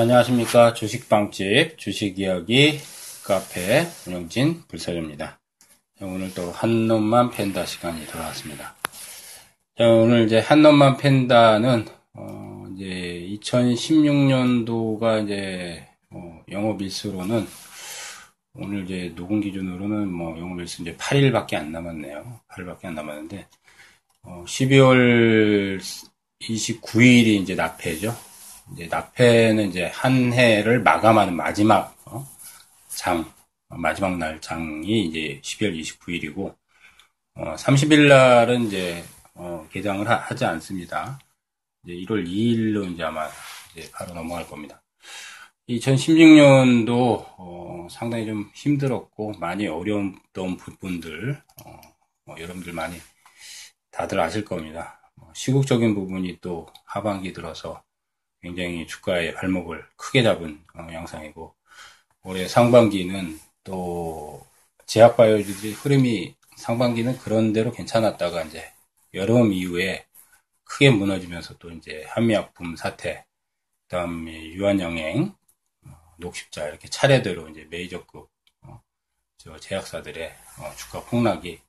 자, 안녕하십니까. 주식빵집, 주식이야기 카페 운영진 불사조입니다. 자, 오늘 또 한 놈만 팬다 시간이 돌아왔습니다. 자, 오늘 이제 한 놈만 팬다는, 어, 이제 2016년도가 이제, 어, 영업 일수로는 오늘 이제 녹음 기준으로는 뭐 영업 일수 이제 8일밖에 안 남았네요. 8일밖에 안 남았는데, 어, 12월 29일이 이제 납회죠. 이제 납회는 이제 한 해를 마감하는 마지막 어? 장 마지막 날 장이 이제 12월 29일이고 어, 30일 날은 이제 어, 개장을 하, 지 않습니다. 이제 1월 2일로 이제 아마 이제 바로 넘어갈 겁니다. 2016년도 어, 상당히 좀 힘들었고 많이 어려웠던 부분들 어, 뭐 여러분들 많이 다들 아실 겁니다. 뭐 시국적인 부분이 또 하반기 들어서 굉장히 주가의 발목을 크게 잡은 어, 양상이고 올해 상반기는 또 제약 바이오주들이 흐름이 상반기는 그런 대로 괜찮았다가 이제 여름 이후에 크게 무너지면서 또 이제 한미약품 사태, 그다음에 유한영행, 어, 녹십자 이렇게 차례대로 이제 메이저급 어, 저 제약사들의 어, 주가 폭락이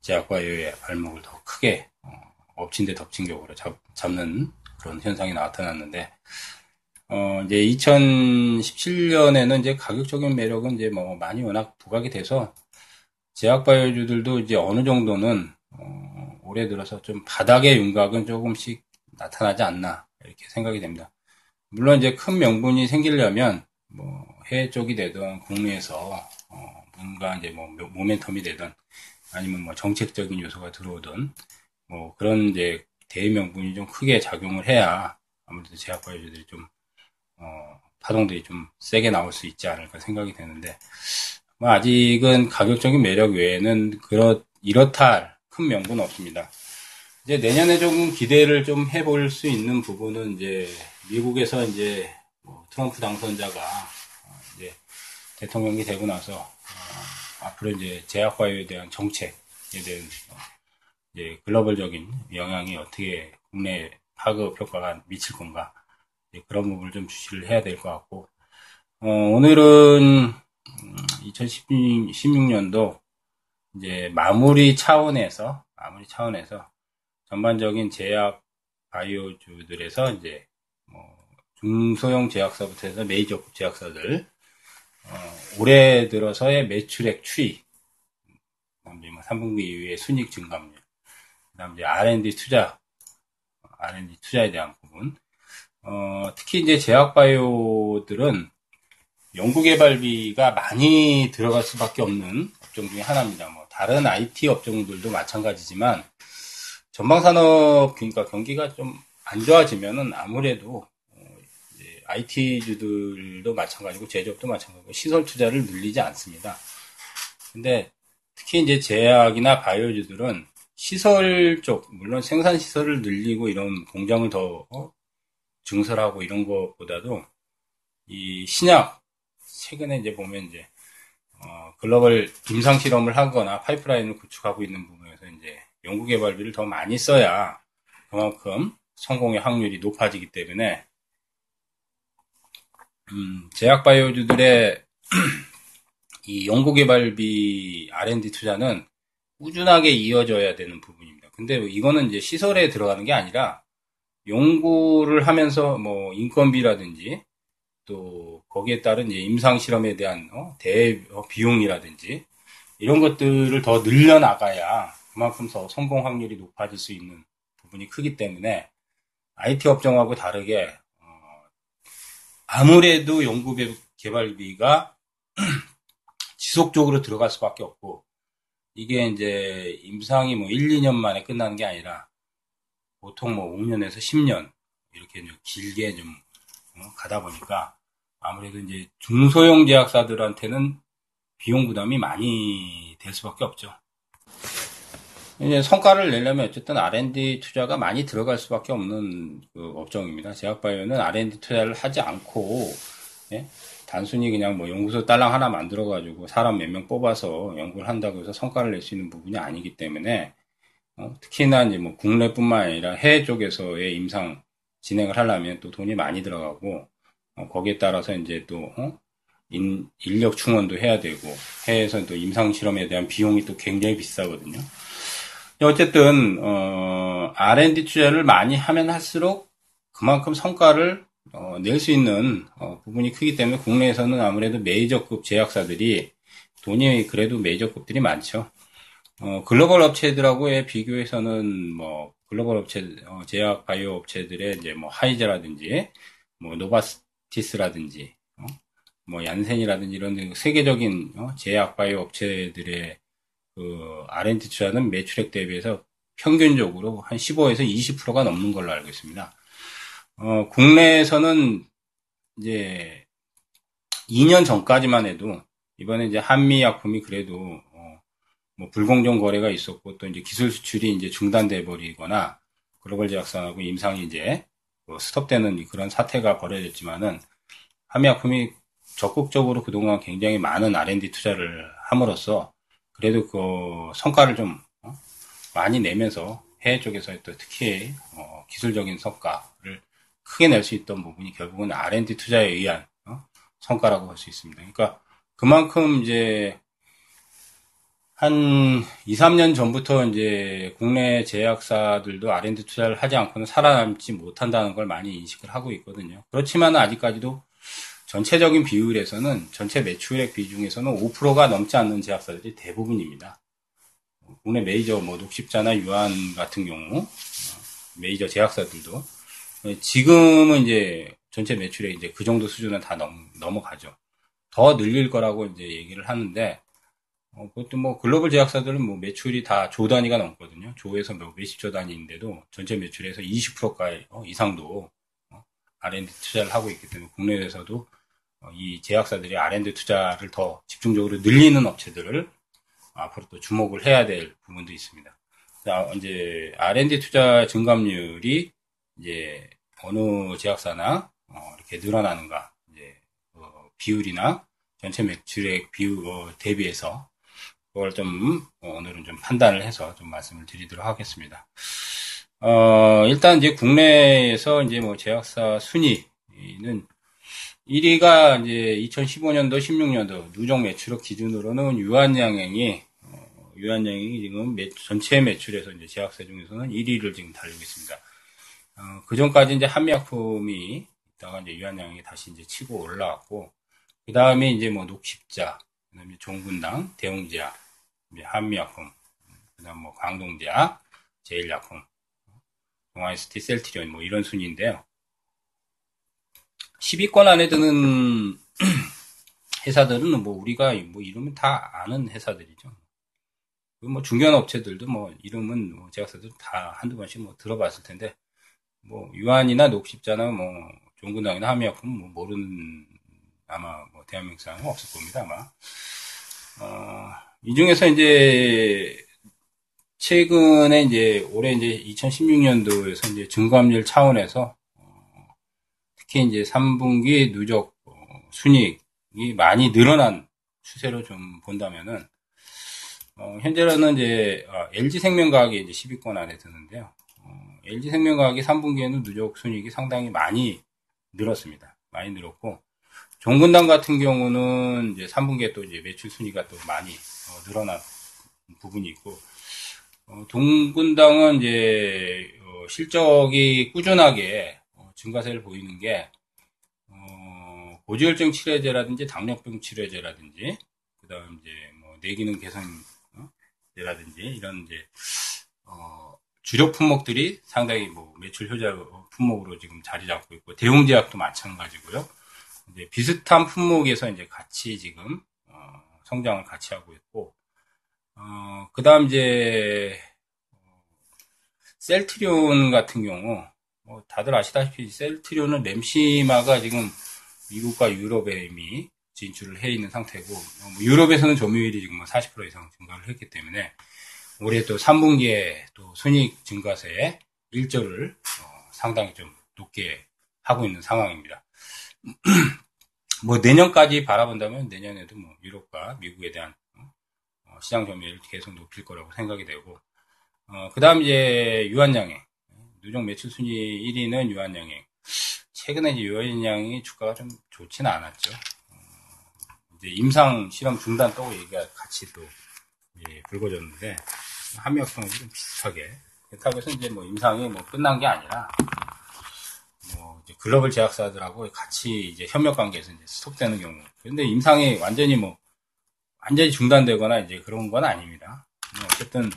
제약바이오의 발목을 더 크게 어, 엎친 데 덮친 격으로 잡, 잡는 그런 현상이 나타났는데, 어, 이제 2017년에는 이제 가격적인 매력은 이제 뭐 많이 워낙 부각이 돼서 제약바이오주들도 이제 어느 정도는 어, 올해 들어서 좀 바닥의 윤곽은 조금씩 나타나지 않나 이렇게 생각이 됩니다. 물론 이제 큰 명분이 생기려면 뭐 해외 쪽이 되든 국내에서 어, 뭔가 이제 뭐 모멘텀이 되든 아니면 뭐 정책적인 요소가 들어오든 뭐 그런 이제 대명분이 좀 크게 작용을 해야 아무래도 제약바이오들이 좀 어, 파동들이 좀 세게 나올 수 있지 않을까 생각이 되는데 뭐 아직은 가격적인 매력 외에는 그렇 이렇다 할 큰 명분은 없습니다. 이제 내년에 조금 기대를 좀 해볼 수 있는 부분은 이제 미국에서 이제 뭐 트럼프 당선자가 어, 이제 대통령이 되고 나서 어, 앞으로 이제 제약바이오에 대한 정책에 대한 어, 이제 글로벌적인 영향이 어떻게 국내 파급 효과가 미칠 건가 그런 부분을 좀 주시를 해야 될 것 같고 어, 오늘은 2016년도 음, 이제 마무리 차원에서 마무리 차원에서 전반적인 제약 바이오주들에서 이제 뭐 중소형 제약사부터 해서 메이저급 제약사들 어, 올해 들어서의 매출액 추이, 3분기 뭐 이후의 순익 증감률, 그다음 이제 R&D 투자, R&D 투자에 대한 부분. 어, 특히 이제 제약바이오들은 연구개발비가 많이 들어갈 수밖에 없는 업종 중에 하나입니다. 뭐 다른 IT 업종들도 마찬가지지만 전방산업 그러니까 경기가 좀 안 좋아지면은 아무래도 어, IT주들도 마찬가지고 제조업도 마찬가지고 시설 투자를 늘리지 않습니다. 근데 특히 이제 제약이나 바이오주들은 시설 쪽, 물론 생산 시설을 늘리고 이런 공장을 더 어? 증설하고 이런 것보다도 이 신약 최근에 이제 보면 이제 어, 글로벌 임상 실험을 하거나 파이프라인을 구축하고 있는 부분에서 이제 연구 개발비를 더 많이 써야 그만큼 성공의 확률이 높아지기 때문에 음, 제약 바이오주들의 이 연구 개발비 R&D 투자는 꾸준하게 이어져야 되는 부분입니다. 근데 이거는 이제 시설에 들어가는 게 아니라 연구를 하면서 뭐 인건비라든지 또 거기에 따른 이제 임상 실험에 대한 어, 대 어, 비용이라든지 이런 것들을 더 늘려 나가야 그만큼 더 성공 확률이 높아질 수 있는 부분이 크기 때문에 IT 업종하고 다르게 어, 아무래도 연구 개발비가 지속적으로 들어갈 수밖에 없고 이게 이제 임상이 뭐 1, 2년 만에 끝나는 게 아니라 보통 뭐 5년에서 10년 이렇게 좀 길게 좀 어, 가다 보니까 아무래도 이제 중소형 제약사들한테는 비용 부담이 많이 될 수밖에 없죠. 이제 성과를 내려면 어쨌든 R&D 투자가 많이 들어갈 수밖에 없는 그 업종입니다. 제약바이오는 R&D 투자를 하지 않고 예? 단순히 그냥 뭐 연구소 딸랑 하나 만들어가지고 사람 몇 명 뽑아서 연구를 한다고 해서 성과를 낼 수 있는 부분이 아니기 때문에 어, 특히나 이제 뭐 국내뿐만 아니라 해외 쪽에서의 임상 진행을 하려면 또 돈이 많이 들어가고 어, 거기에 따라서 이제 또 어? 인, 인력 충원도 해야 되고 해외에서 또 임상 실험에 대한 비용이 또 굉장히 비싸거든요. 어쨌든 어, R&D 투자를 많이 하면 할수록 그만큼 성과를 어, 낼 수 있는 어, 부분이 크기 때문에 국내에서는 아무래도 메이저급 제약사들이 돈이 그래도 메이저급들이 많죠. 어, 글로벌 업체들하고의 비교해서는 뭐 글로벌 업체 어, 제약 바이오 업체들의 이제 뭐 화이자라든지 뭐 노바티스라든지 어, 뭐 얀센이라든지 이런 세계적인 어, 제약 바이오 업체들의 그 R&D 투자는 매출액 대비해서 평균적으로 한 15에서 20%가 넘는 걸로 알고 있습니다. 어, 국내에서는 이제 2년 전까지만 해도 이번에 이제 한미약품이 그래도 어, 뭐 불공정 거래가 있었고 또 이제 기술 수출이 이제 중단돼 버리거나 글로벌 제약사하고 임상이 이제 뭐 스톱되는 그런 사태가 벌어졌지만은 한미약품이 적극적으로 그동안 굉장히 많은 R&D 투자를 함으로써 그래도 그 성과를 좀 어, 많이 내면서 해외 쪽에서 또 특히 어, 기술적인 성과를 크게 낼 수 있던 부분이 결국은 R&D 투자에 의한 어, 성과라고 할 수 있습니다. 그러니까 그만큼 이제 한 2, 3년 전부터 이제 국내 제약사들도 R&D 투자를 하지 않고는 살아남지 못한다는 걸 많이 인식을 하고 있거든요. 그렇지만 아직까지도 전체적인 비율에서는 전체 매출액 비중에서는 5%가 넘지 않는 제약사들이 대부분입니다. 국내 메이저 뭐 녹십자나 유한 같은 경우 메이저 제약사들도 지금은 이제 전체 매출액 이제 그 정도 수준은 다 넘, 넘어가죠. 더 늘릴 거라고 이제 얘기를 하는데 어, 그것도 뭐 글로벌 제약사들은 뭐 매출이 다 조 단위가 넘거든요. 조에서 뭐 몇십 조 단위인데도 전체 매출에서 20%가까이 어, 이상도 어, R&D 투자를 하고 있기 때문에 국내에서도 어, 이 제약사들이 R&D 투자를 더 집중적으로 늘리는 업체들을 앞으로 또 주목을 해야 될 부분도 있습니다. 자, 이제 R&D 투자 증감률이 이제 어느 제약사나 어, 이렇게 늘어나는가 이제 어, 비율이나 전체 매출액 비율 어, 대비해서 그걸 좀 어, 오늘은 좀 판단을 해서 좀 말씀을 드리도록 하겠습니다. 어, 일단 이제 국내에서 이제 뭐 제약사 순위는 1위가 이제 2015년도, 16년도 누적 매출액 기준으로는 유한양행이 어, 유한양행이 지금 매, 전체 매출에서 이제 제약사 중에서는 1위를 지금 달리고 있습니다. 어, 그 전까지 이제 한미약품이 있다가 이제 유한양행이 다시 이제 치고 올라왔고 그 다음에 이제 뭐 녹십자, 그 다음에 종군당, 대웅제약, 한미약품, 그 다음 뭐 광동제약, 제일약품, 동아이스티 셀트리온 뭐 이런 순위인데요. 10위권 안에 드는 회사들은 뭐 우리가 뭐 이름은 다 아는 회사들이죠. 뭐 중견 업체들도 뭐 이름은 뭐 제약사들 다 한두 번씩 뭐 들어봤을 텐데 뭐 유한이나 녹십자나 뭐 종군당이나 하미약품 뭐 모르는 아마 뭐 대한민국 사람은 없을 겁니다 아마. 어, 이 중에서 이제 최근에 이제 올해 이제 2016년도에서 이제 증감률 차원에서 특히 이제 3분기 누적 어, 순이익이 많이 늘어난 추세로 좀 본다면은 어, 현재로는 이제 어, LG생명과학이 이제 10위권 안에 드는데요. 어, LG생명과학이 3분기에는 누적 순이익이 상당히 많이 늘었습니다. 많이 늘었고 종근당 같은 경우는 이제 3분기에 또 이제 매출 순위가 또 많이 어, 늘어난 부분이 있고 어, 동근당은 이제 실적이 꾸준하게 증가세를 보이는 게 어, 고지혈증 치료제라든지 당뇨병 치료제라든지 그다음 이제 뭐 뇌기능 개선제라든지 이런 이제 어, 주력 품목들이 상당히 뭐 매출 효자 품목으로 지금 자리 잡고 있고 대웅제약도 마찬가지고요. 이제 비슷한 품목에서 이제 같이 지금 어, 성장을 같이 하고 있고 어, 그다음 이제 어, 셀트리온 같은 경우 뭐 다들 아시다시피 셀트리온은 램시마가 지금 미국과 유럽에 이미 진출을 해 있는 상태고 뭐 유럽에서는 점유율이 지금 40%뭐 이상 증가를 했기 때문에 올해 또 3분기에 또 순이익 증가세에 일조를 어, 상당히 좀 높게 하고 있는 상황입니다. 뭐 내년까지 바라본다면 내년에도 뭐 유럽과 미국에 대한 어, 시장 점유율 계속 높일 거라고 생각이 되고 어, 그 다음 이제 유한양행 누적 매출 순위 1위는 유한양행. 최근에 이제 양이 주가가 좀 좋지는 않았죠. 어, 이제 임상 실험 중단 또 얘기가 같이 또 예, 불거졌는데 한미약성도 좀 비슷하게 그렇다고 해서 이제 뭐 임상이 뭐 끝난 게 아니라 뭐 이제 글로벌 제약사들하고 같이 이제 협력 관계에서 이제 스톱되는 경우. 근데 임상이 완전히 뭐 완전히 중단되거나 이제 그런 건 아닙니다. 뭐 어쨌든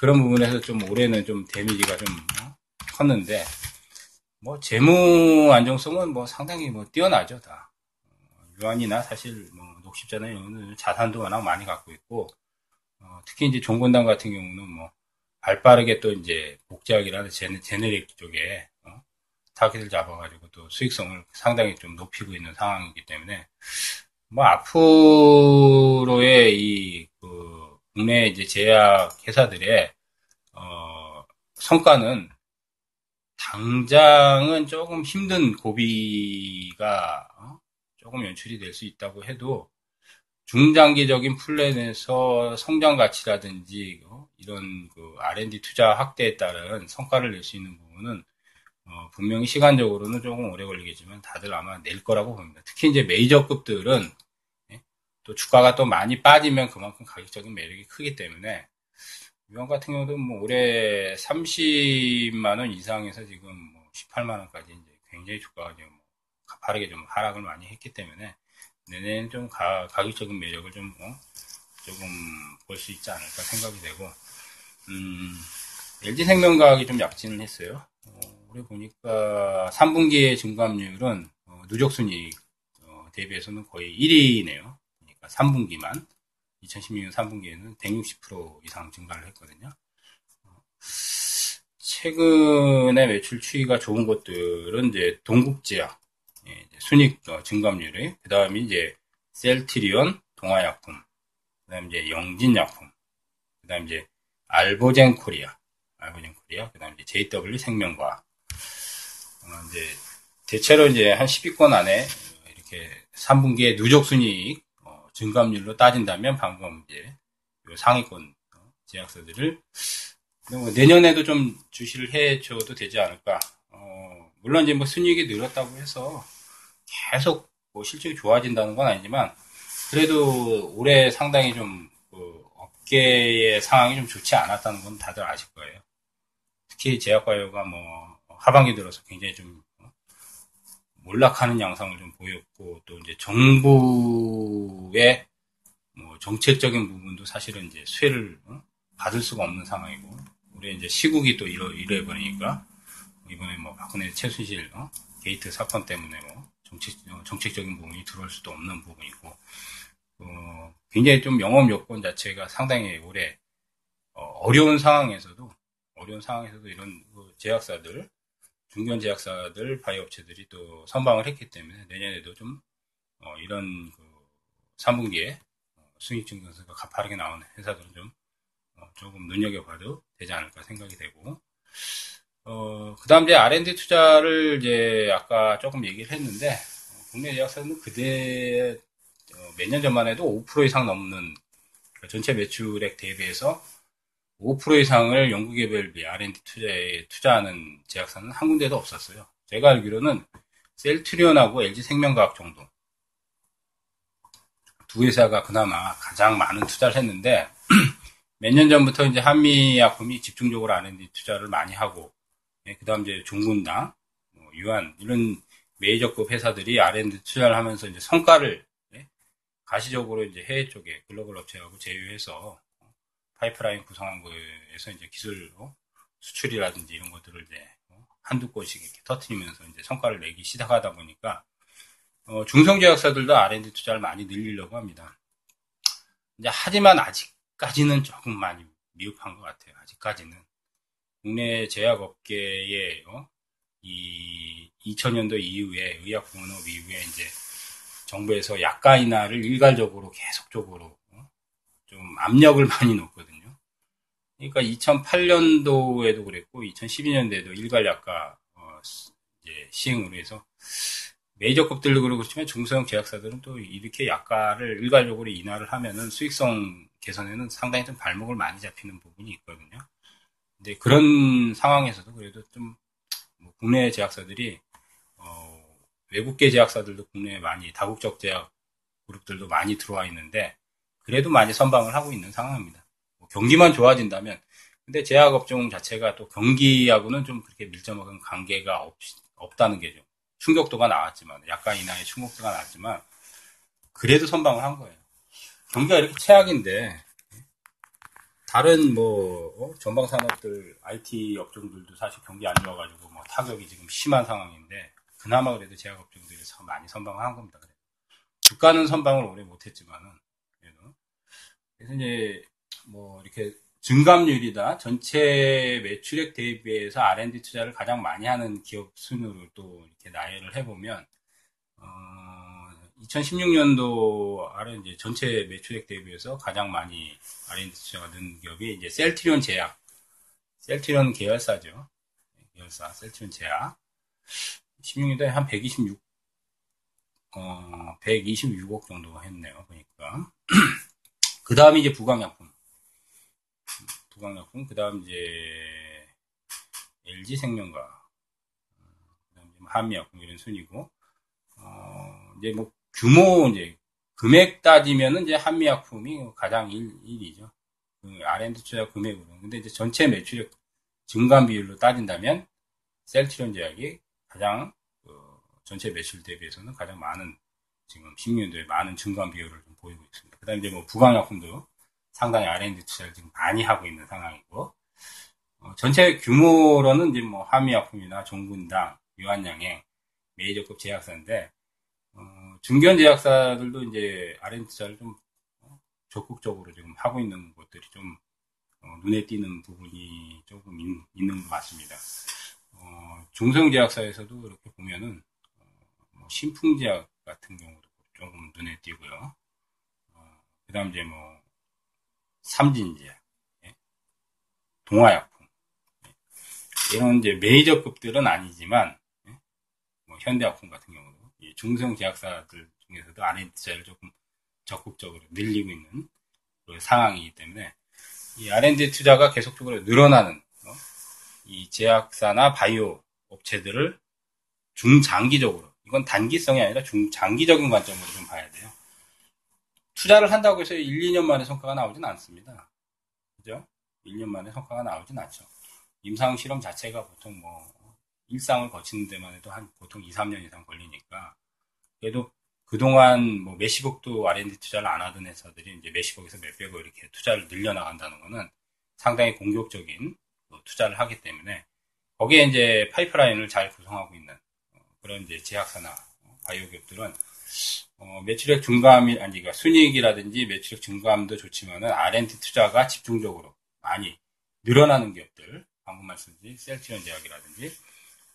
그런 부분에서 좀 올해는 좀 데미지가 좀 어, 컸는데 뭐 재무 안정성은 뭐 상당히 뭐 뛰어나죠 다. 어, 유한이나 사실 뭐 녹십자는 자산도 워낙 많이 갖고 있고 어, 특히 이제 종근당 같은 경우는 뭐 발빠르게 또 이제 복제약이라는 gene, generic 쪽에 어, 타겟을 잡아가지고 또 수익성을 상당히 좀 높이고 있는 상황이기 때문에 뭐 앞으로의 이 그 국내 이제 제약 회사들의 어, 성과는 당장은 조금 힘든 고비가 어, 조금 연출이 될 수 있다고 해도 중장기적인 플랜에서 성장 가치라든지 어, 이런 그 R&D 투자 확대에 따른 성과를 낼 수 있는 부분은 어, 분명히 시간적으로는 조금 오래 걸리겠지만 다들 아마 낼 거라고 봅니다. 특히 이제 메이저급들은 예? 또 주가가 또 많이 빠지면 그만큼 가격적인 매력이 크기 때문에 유한 같은 경우도 뭐 올해 30만 원 이상에서 지금 뭐 18만 원까지 이제 굉장히 주가가 좀 가파르게 좀 하락을 많이 했기 때문에 내년엔 좀 가, 가격적인 매력을 좀 어, 조금 볼 수 있지 않을까 생각이 되고 음, LG생명과학이 좀 약진을 했어요. 어, 올해 보니까 3분기의 증감률은 어, 누적 순이익 어, 대비해서는 거의 1위네요. 그러니까 3분기만 2016년 3분기에는 160% 이상 증가를 했거든요. 어, 최근에 매출 추이가 좋은 곳들은 이제 동국제약, 예, 순익 어, 증감률이, 그 다음에 이제 셀트리온 동화약품, 그 다음에 이제 영진약품, 그 다음에 이제 알보젠 코리아, 알보젠 코리아, 그 다음에 이제 JW 생명과, 어, 이제 대체로 이제 한 10위권 안에 이렇게 3분기에 누적 순이익 어, 증감률로 따진다면 방금 이제 상위권 어, 제약사들을 뭐 내년에도 좀 주시를 해줘도 되지 않을까. 어, 물론 이제 뭐 순이익이 늘었다고 해서 계속 뭐 실적이 좋아진다는 건 아니지만 그래도 올해 상당히 좀 그 업계의 상황이 좀 좋지 않았다는 건 다들 아실 거예요. 특히 제약바이오가 뭐 하반기 들어서 굉장히 좀 몰락하는 양상을 좀 보였고 또 이제 정부의 뭐 정책적인 부분도 사실은 이제 수혜를 받을 수가 없는 상황이고 우리 이제 시국이 또 이러 이래 버리니까 이번에 뭐 박근혜 최순실 어? 게이트 사건 때문에 뭐 정책 정책적인 부분이 들어올 수도 없는 부분이고 어, 굉장히 좀 영업 요건 자체가 상당히 올해 어, 려운 상황에서도 어려운 상황에서도 이런 그 제약사들 중견 제약사들 바이오 업체들이 또 선방을 했기 때문에 내년에도 좀 어, 이런 그 3분기에 수익 증가세가 가파르게 나오는 회사들은 좀 어, 조금 눈여겨봐도 되지 않을까 생각이 되고 어, 그 다음 이제 R&D 투자를 이제 아까 조금 얘기를 했는데 어, 국내 제약사는 그대 어, 몇년 전만 해도 5% 이상 넘는 그 전체 매출액 대비해서 5% 이상을 연구개발비 R&D 투자에 투자하는 제약사는 한 군데도 없었어요. 제가 알기로는 셀트리온하고 LG생명과학 정도 두 회사가 그나마 가장 많은 투자를 했는데 몇 년 전부터 이제 한미약품이 집중적으로 R&D 투자를 많이 하고 예, 그다음 이제 중군당, 뭐 유한 이런 메이저급 회사들이 R&D 투자를 하면서 이제 성과를 예, 가시적으로 이제 해외 쪽에 글로벌 업체하고 제휴해서 파이프라인 구성한 거에서 이제 기술 어? 수출이라든지 이런 것들을 이제 어? 한두 건씩 이렇게 터트리면서 이제 성과를 내기 시작하다 보니까 어, 중성 제약사들도 R&D 투자를 많이 늘리려고 합니다. 이제 하지만 아직까지는 조금 많이 미흡한 것 같아요. 아직까지는 국내 제약업계의 어? 이 2000년도 이후에 의약품업 이후에 이제 정부에서 약가 인하를 일괄적으로 계속적으로 좀 압력을 많이 놓거든요. 그러니까 2008년도에도 그랬고 2012년도에도 일괄 약가 어, 시행으로 해서 메이저급들도 그렇고 그렇지만 중소형 제약사들은 또 이렇게 약가를 일괄적으로 인하를 하면은 수익성 개선에는 상당히 좀 발목을 많이 잡히는 부분이 있거든요. 근데 그런 상황에서도 그래도 좀 뭐 국내 제약사들이 어, 외국계 제약사들도 국내에 많이 다국적 제약 그룹들도 많이 들어와 있는데 그래도 많이 선방을 하고 있는 상황입니다. 뭐 경기만 좋아진다면 근데 제약 업종 자체가 또 경기하고는 좀 그렇게 밀접한 관계가 없, 없다는 게죠. 충격도가 나왔지만 약간 이나의 충격도가 나왔지만 그래도 선방을 한 거예요. 경기가 이렇게 최악인데 다른 뭐 어? 전방 산업들 IT 업종들도 사실 경기 안 좋아가지고 뭐 타격이 지금 심한 상황인데 그나마 그래도 제약 업종들이 많이 선방을 한 겁니다. 주가는 선방을 오래 못했지만은 그래도 그래서 이제 뭐 이렇게 증감률이다 전체 매출액 대비해서 R&D 투자를 가장 많이 하는 기업 순으로 또 이렇게 나열을 해보면 어, 2016년도 아래 이제 전체 매출액 대비해서 가장 많이 R&D 투자가 는 기업이 이제 셀트리온 제약, 셀트리온 계열사죠. 계열사 셀트리온 제약. 16년도에 한 126, 어, 126억 정도 했네요. 보니까. 그 다음에 이제 부강약품. 부강약품, 그 다음 이제 LG생명과, 그 다음 한미약품 이런 순이고, 어, 이제 뭐 규모 이제 금액 따지면은 이제 한미약품이 가장 1, 1위죠. 그 R&D 투자 금액으로. 근데 이제 전체 매출액 증감 비율로 따진다면 셀트리온 제약이 가장 그 전체 매출 대비해서는 가장 많은 지금 10년도에 많은 증감 비율을 좀 보이고 있습니다. 그다음에 이제 뭐 부강약품도 상당히 R&D 투자를 지금 많이 하고 있는 상황이고 어, 전체 규모로는 이제 뭐 한미약품이나 종군당, 유한양행, 메이저급 제약사인데 어, 중견 제약사들도 이제 R&D 투자를 좀 어, 적극적으로 지금 하고 있는 것들이 좀 어, 눈에 띄는 부분이 조금 있, 는것 같습니다. 어, 중소형 제약사에서도 이렇게 보면은 어, 뭐 신풍 제약 같은 경우도 조금 눈에 띄고요. 어, 그다음 이제 뭐 삼진 제약, 예? 동화약품 예? 이런 이제 메이저급들은 아니지만 예? 뭐 현대약품 같은 경우도 중소형 제약사들 중에서도 R&D 투자를 조금 적극적으로 늘리고 있는 상황이기 때문에 이 R&D 투자가 계속적으로 늘어나는 어? 이 제약사나 바이오 업체들을 중장기적으로 이건 단기성이 아니라 중장기적인 관점으로 좀 봐야 돼요. 투자를 한다고 해서 1, 2년 만에 성과가 나오진 않습니다. 그죠? 1년 만에 성과가 나오진 않죠. 임상 실험 자체가 보통 뭐 일상을 거치는 데만 해도 한 보통 2, 3년 이상 걸리니까. 그래도 그동안 뭐 몇십억도 R&D 투자를 안 하던 회사들이 이제 몇십억에서 몇백억 이렇게 투자를 늘려나간다는 거는 상당히 공격적인 뭐 투자를 하기 때문에 거기에 이제 파이프라인을 잘 구성하고 있는 어, 그런 이제 제약사나 바이오 기업들은 어, 매출액 증감이 아니 그러니까 순이익이라든지 매출액 증감도 좋지만은 R&D 투자가 집중적으로 많이 늘어나는 기업들 방금 말씀드린 셀티온 제약이라든지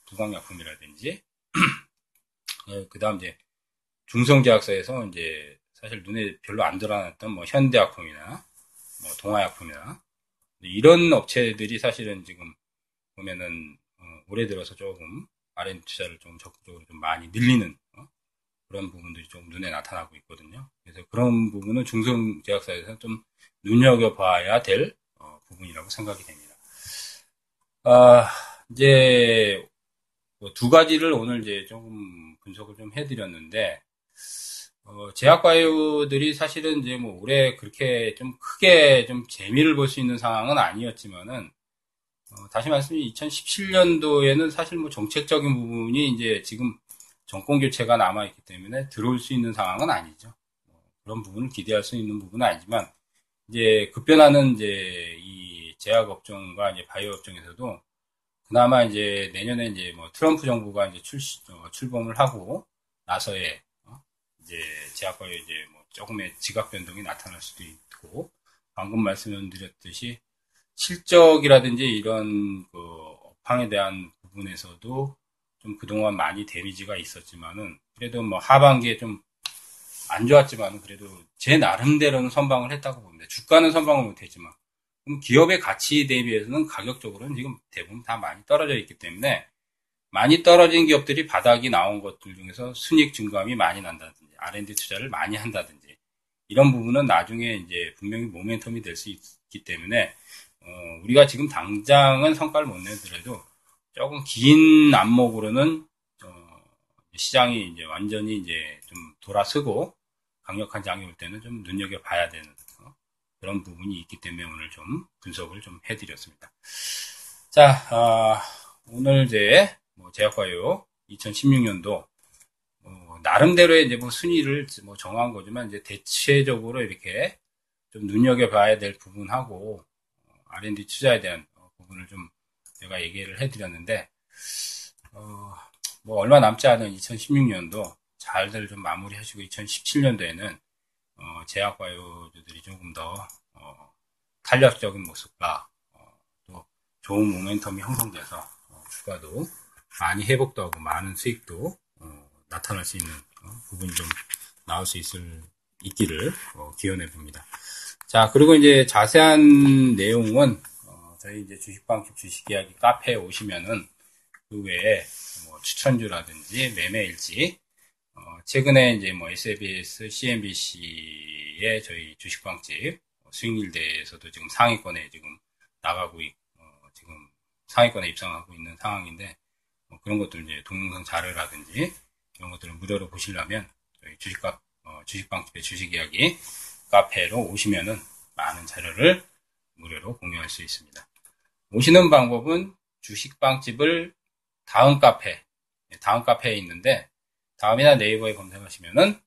부강약품이라든지 어, 그다음 이제 중성제약사에서 이제 사실 눈에 별로 안 드러났던 뭐 현대약품이나 뭐 동아약품이나 이런 업체들이 사실은 지금 보면은 어, 올해 들어서 조금 R&D 투자를 좀 적극적으로 좀 많이 늘리는 어? 그런 부분들이 좀 눈에 나타나고 있거든요. 그래서 그런 부분은 중성 제약사에서 좀 눈여겨봐야 될 어, 부분이라고 생각이 됩니다. 아, 이제 뭐 두 가지를 오늘 이제 조금 분석을 좀 해드렸는데 어, 제약바이오들이 사실은 이제 뭐 올해 그렇게 좀 크게 좀 재미를 볼 수 있는 상황은 아니었지만은 어, 다시 말씀드리면 2017년도에는 사실 뭐 정책적인 부분이 이제 지금 정권 교체가 남아 있기 때문에 들어올 수 있는 상황은 아니죠. 뭐 그런 부분을 기대할 수 있는 부분은 아니지만 이제 급변하는 이제 이 제약 업종과 이제 바이오 업종에서도 그나마 이제 내년에 이제 뭐 트럼프 정부가 이제 출 어, 출범을 하고 나서의 어, 이제 제약과의 이제 뭐 조금의 지각 변동이 나타날 수도 있고 방금 말씀드렸듯이 실적이라든지 이런 그 업황에 대한 부분에서도 좀 그동안 많이 데미지가 있었지만은 그래도 뭐 하반기에 좀 안 좋았지만은 그래도 제 나름대로는 선방을 했다고 봅니다. 주가는 선방을 못했지만 그럼 기업의 가치 대비해서는 가격적으로는 지금 대부분 다 많이 떨어져 있기 때문에 많이 떨어진 기업들이 바닥이 나온 것들 중에서 순익 증감이 많이 난다든지 R&D 투자를 많이 한다든지 이런 부분은 나중에 이제 분명히 모멘텀이 될 수 있기 때문에 어, 우리가 지금 당장은 성과를 못 내더라도 조금 긴 안목으로는 어, 시장이 이제 완전히 이제 좀 돌아서고 강력한 장이 올 때는 좀 눈여겨 봐야 되는 어, 그런 부분이 있기 때문에 오늘 좀 분석을 좀 해드렸습니다. 자, 아, 오늘 이제 뭐 제약과요 2016년도 뭐 나름대로의 이제 뭐 순위를 뭐 정한 거지만 이제 대체적으로 이렇게 좀 눈여겨봐야 될 부분하고 어, R&D 투자에 대한 어, 부분을 좀 제가 얘기를 해드렸는데 어, 뭐 얼마 남지 않은 2016년도 잘들 좀 마무리하시고 2017년도에는 어, 제약바이오들이 조금 더 어, 탄력적인 모습과 어, 또 좋은 모멘텀이 형성돼서 어, 주가도 많이 회복도 하고 많은 수익도 어, 나타날 수 있는 어, 부분이 좀 나올 수 있을 있기를 어, 기원해 봅니다. 자 그리고 이제 자세한 내용은 어, 저희 이제 주식방집 주식이야기 카페에 오시면은 그 외에 뭐 추천주라든지 매매일지 어, 최근에 이제 뭐 SBS, CNBC의 저희 주식방집 수익률 대에서도 지금 상위권에 지금 나가고 있, 어, 지금 상위권에 입상하고 있는 상황인데 뭐 그런 것들 이제 동영상 자료라든지 이런 것들을 무료로 보시려면 저희 주식값 어, 주식방집의 주식 이야기 카페로 오시면은 많은 자료를 무료로 공유할 수 있습니다. 오시는 방법은 주식방집을 다음 카페, 다음 카페에 있는데 다음이나 네이버에 검색하시면은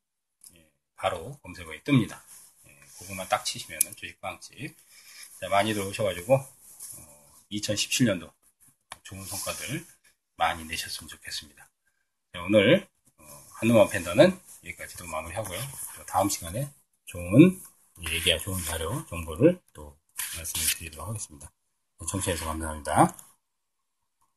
예, 바로 검색어에 뜹니다. 예, 그것만 딱 치시면은 주식방집 많이들 오셔가지고 2017년도 좋은 성과들 많이 내셨으면 좋겠습니다. 오늘 어, 한우만 팬더는 여기까지도 마무리하고요. 다음 시간에 좋은 얘기야 좋은 자료 정보를 또 말씀을 드리도록 하겠습니다. 청취해서 감사합니다.